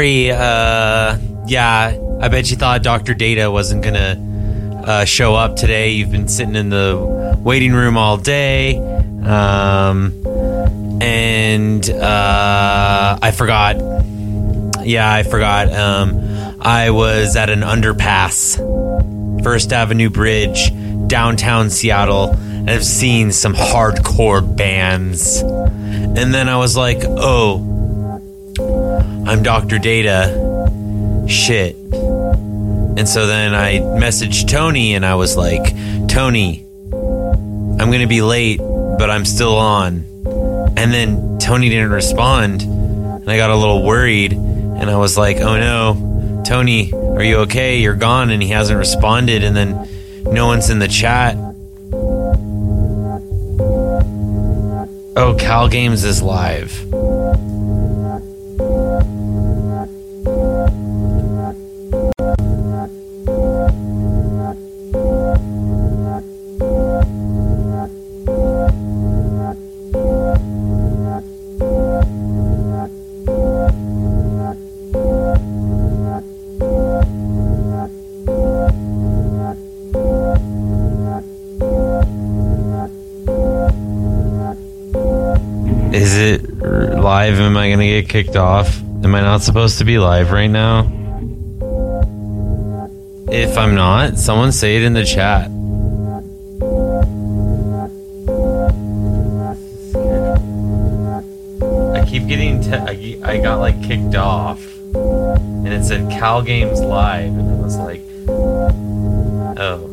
So, sorry. Uh, yeah, I bet you thought Doctor Data wasn't gonna uh, show up today. You've been sitting in the waiting room all day, um, and uh, I forgot. Yeah, I forgot. Um, I was at an underpass, First Avenue Bridge, downtown Seattle, and I've seen some hardcore bands. And then I was like, oh, I'm Dr. Data. Shit. And so then I messaged Tony and I was like, Tony, I'm going to be late, but I'm still on. And then Tony didn't respond. And I got a little worried. And I was like, oh no, Tony, are you okay? You're gone. And he hasn't responded. And then no one's in the chat. Oh, Cal Games is live. Get kicked off? Am I not supposed to be live right now? If I'm not, someone say it in the chat. I keep getting. Te- I, I got like kicked off, and it said Cal Games Live, and I was like, oh.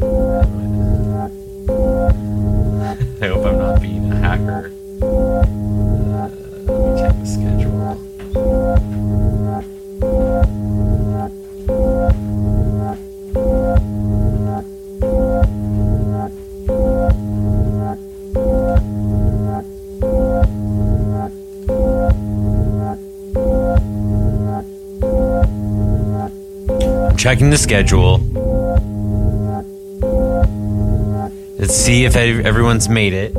Checking the schedule. Let's see if everyone's made it.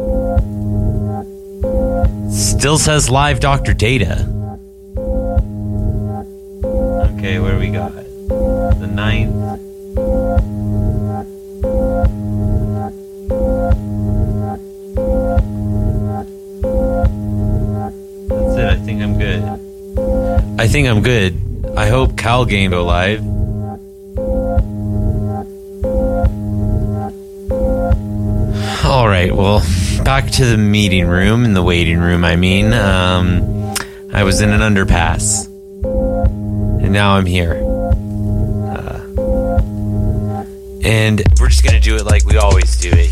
Still says live Doctor Data. Okay, do we got? The ninth. That's it. I think I'm good. I think I'm good. I hope Cal Game go live. Right. Well, back to the meeting room in the waiting room. I mean, um, I was in an underpass, and now I'm here. Uh, and we're just gonna do it like we always do it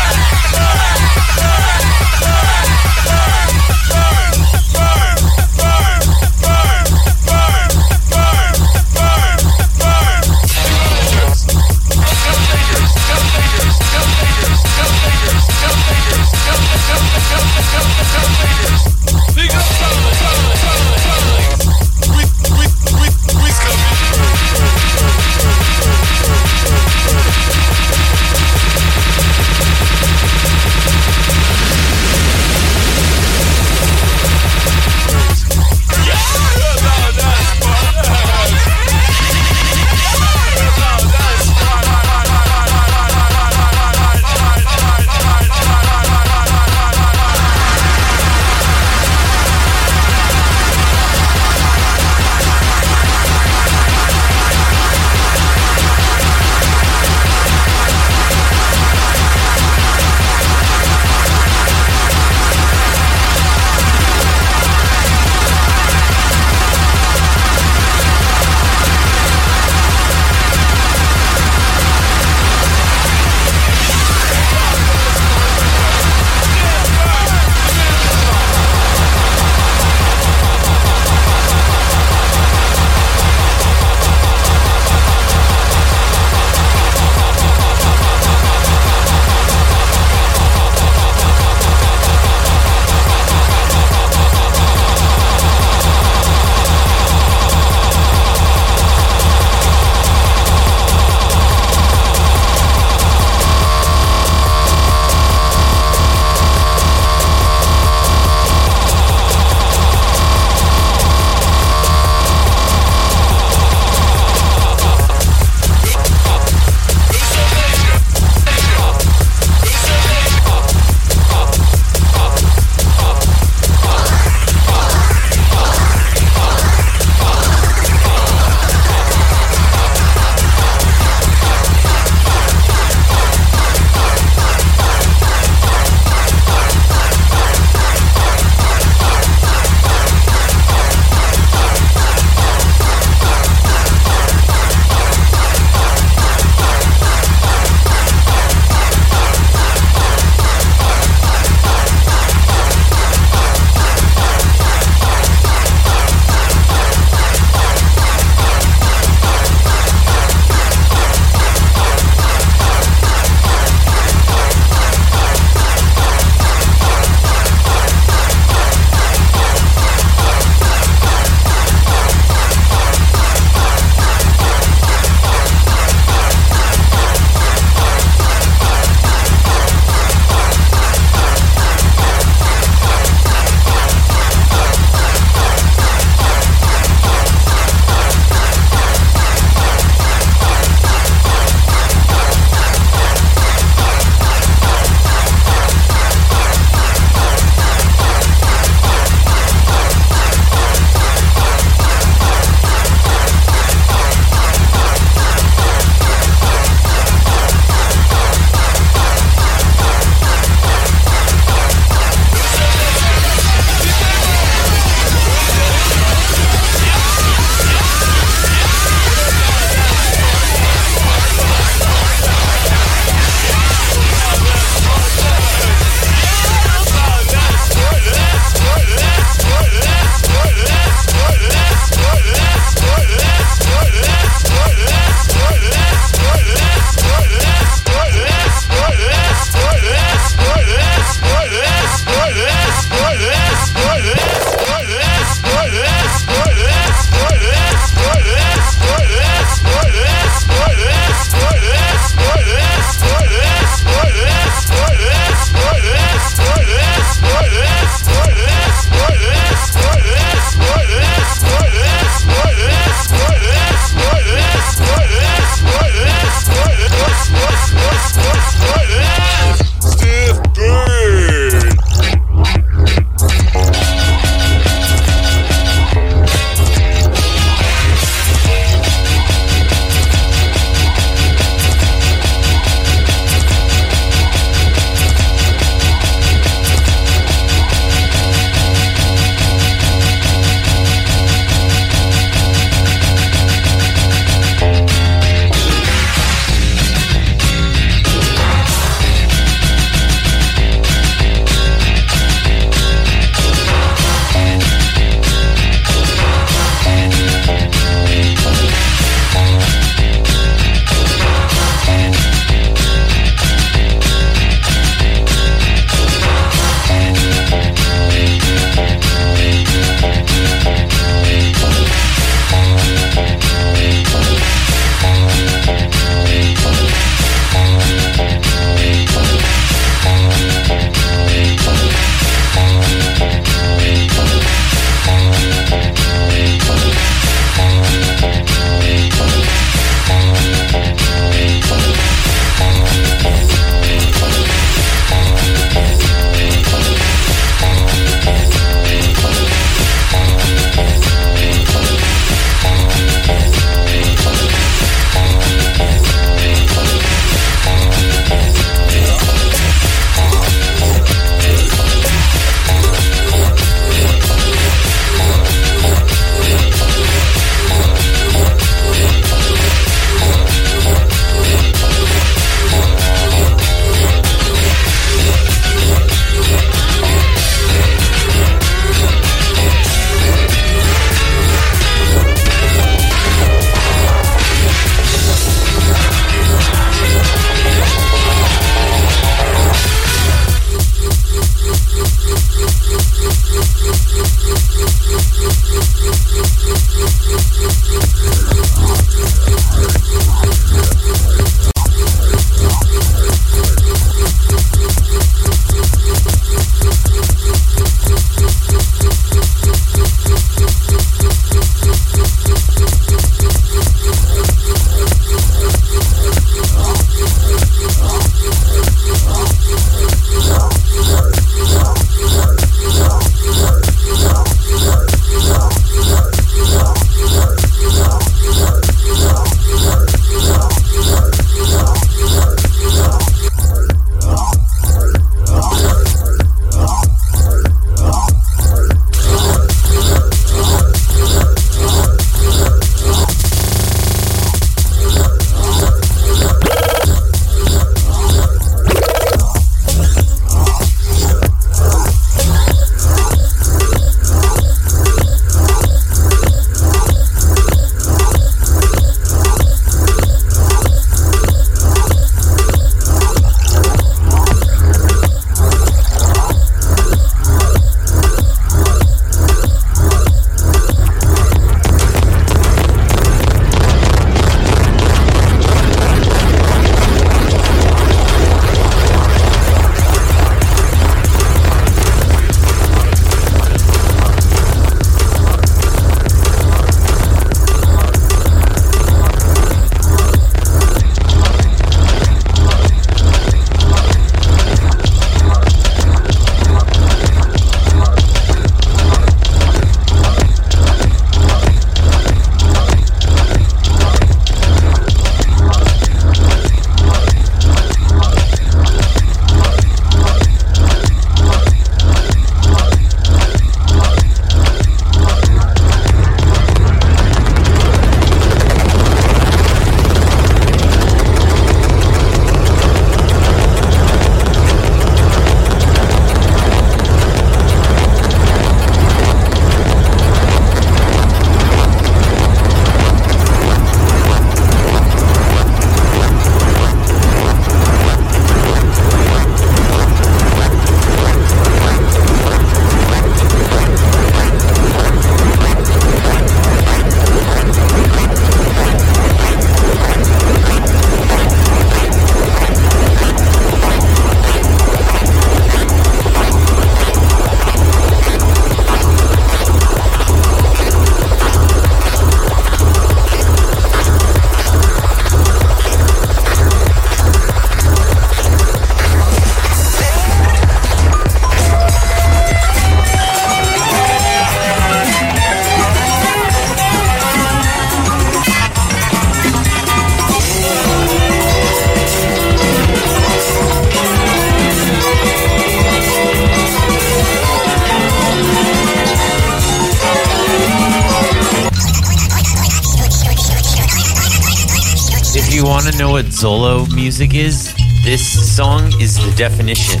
Zolo music is? This song is the definition.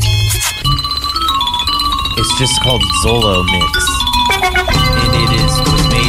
It's just called Zolo Mix. And it is made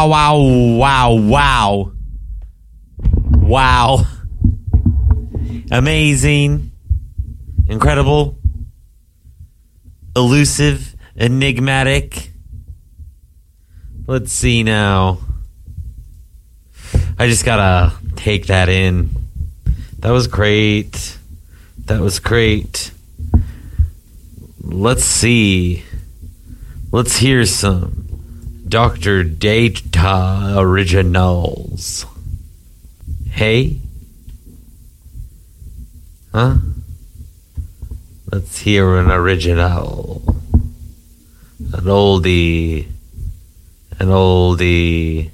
Wow, wow, wow, wow. Wow. Amazing. Incredible. Elusive. Enigmatic. Let's see now. I just gotta take that in. That was great. That was great. Let's see. Let's hear some Dr. Data originals. Hey? Huh? Let's hear an original. An oldie. An oldie.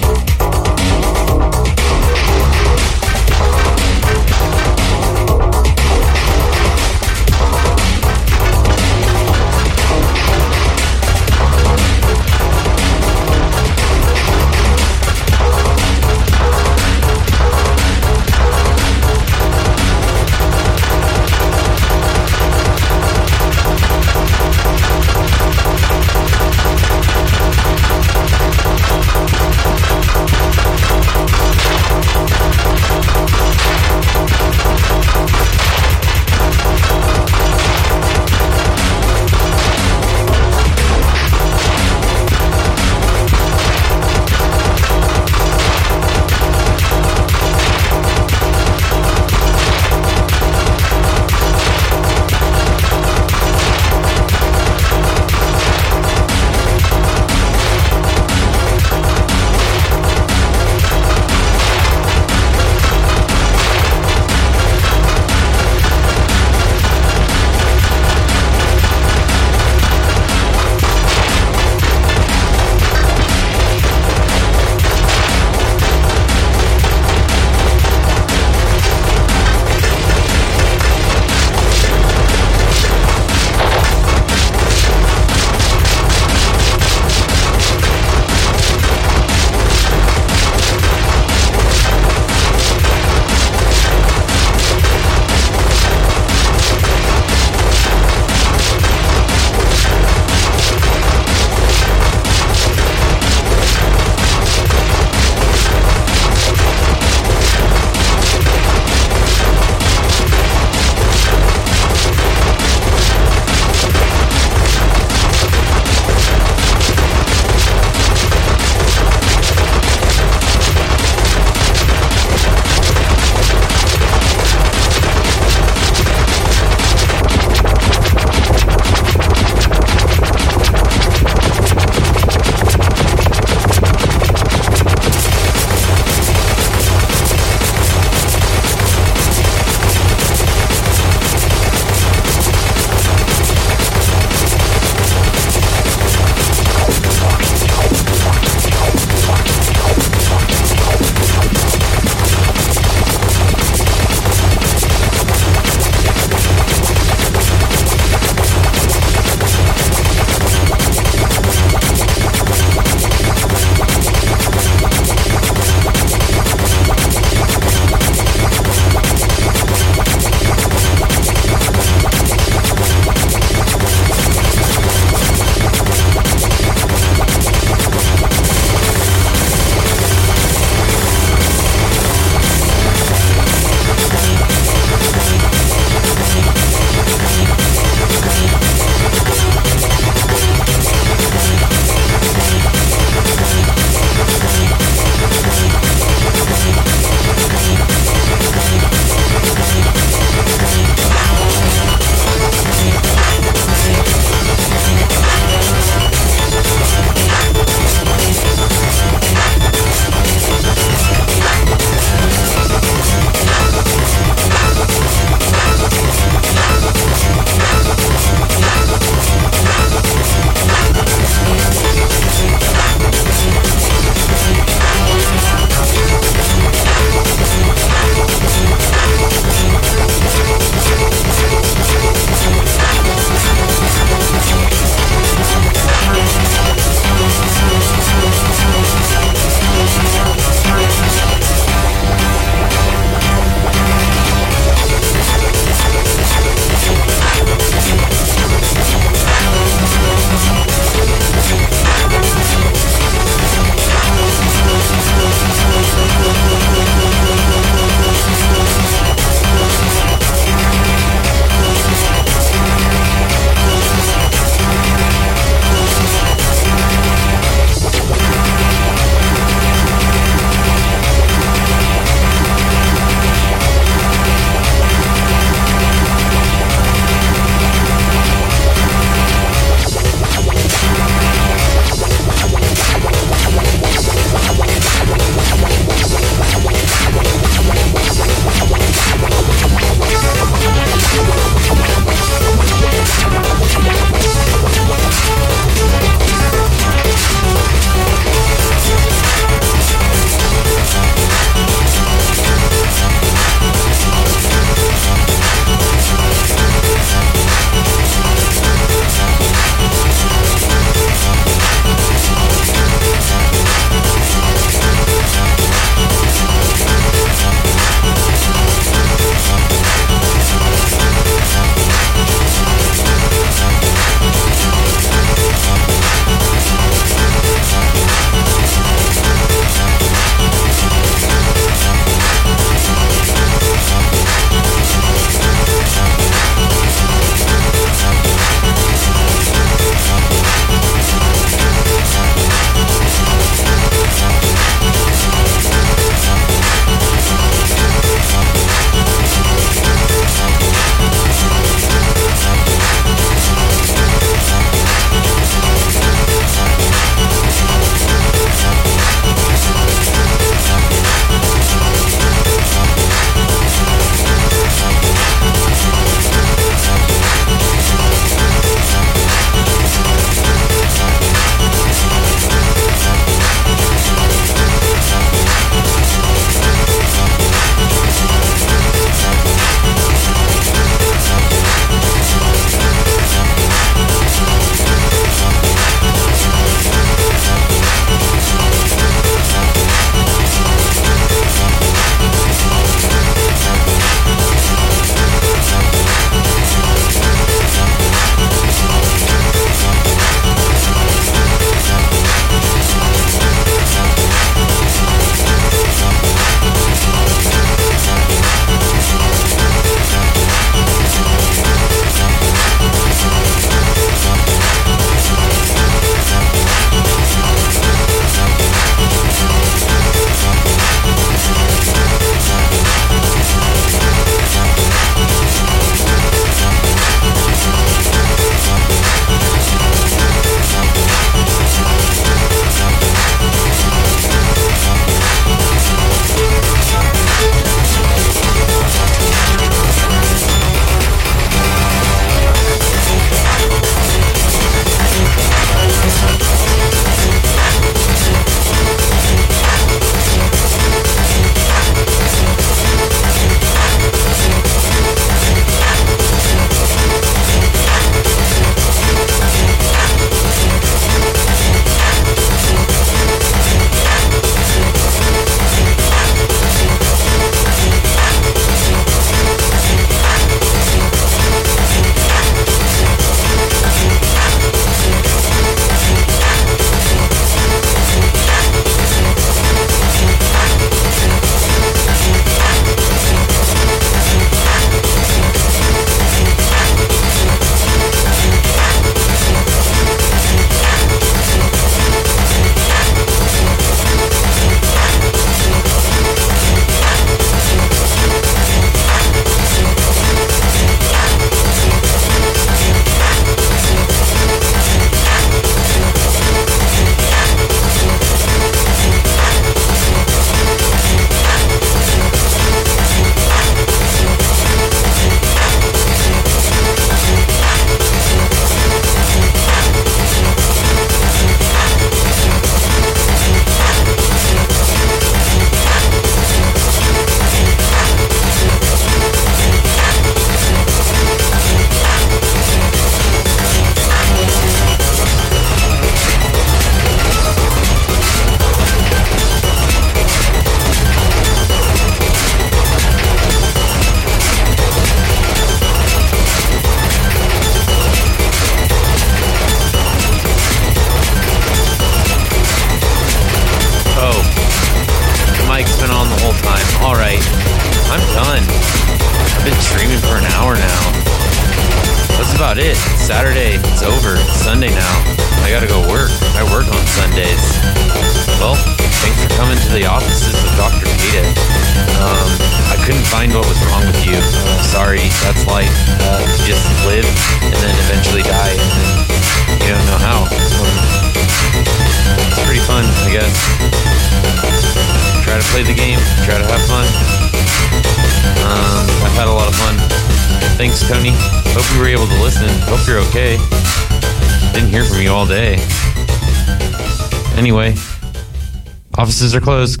Are closed.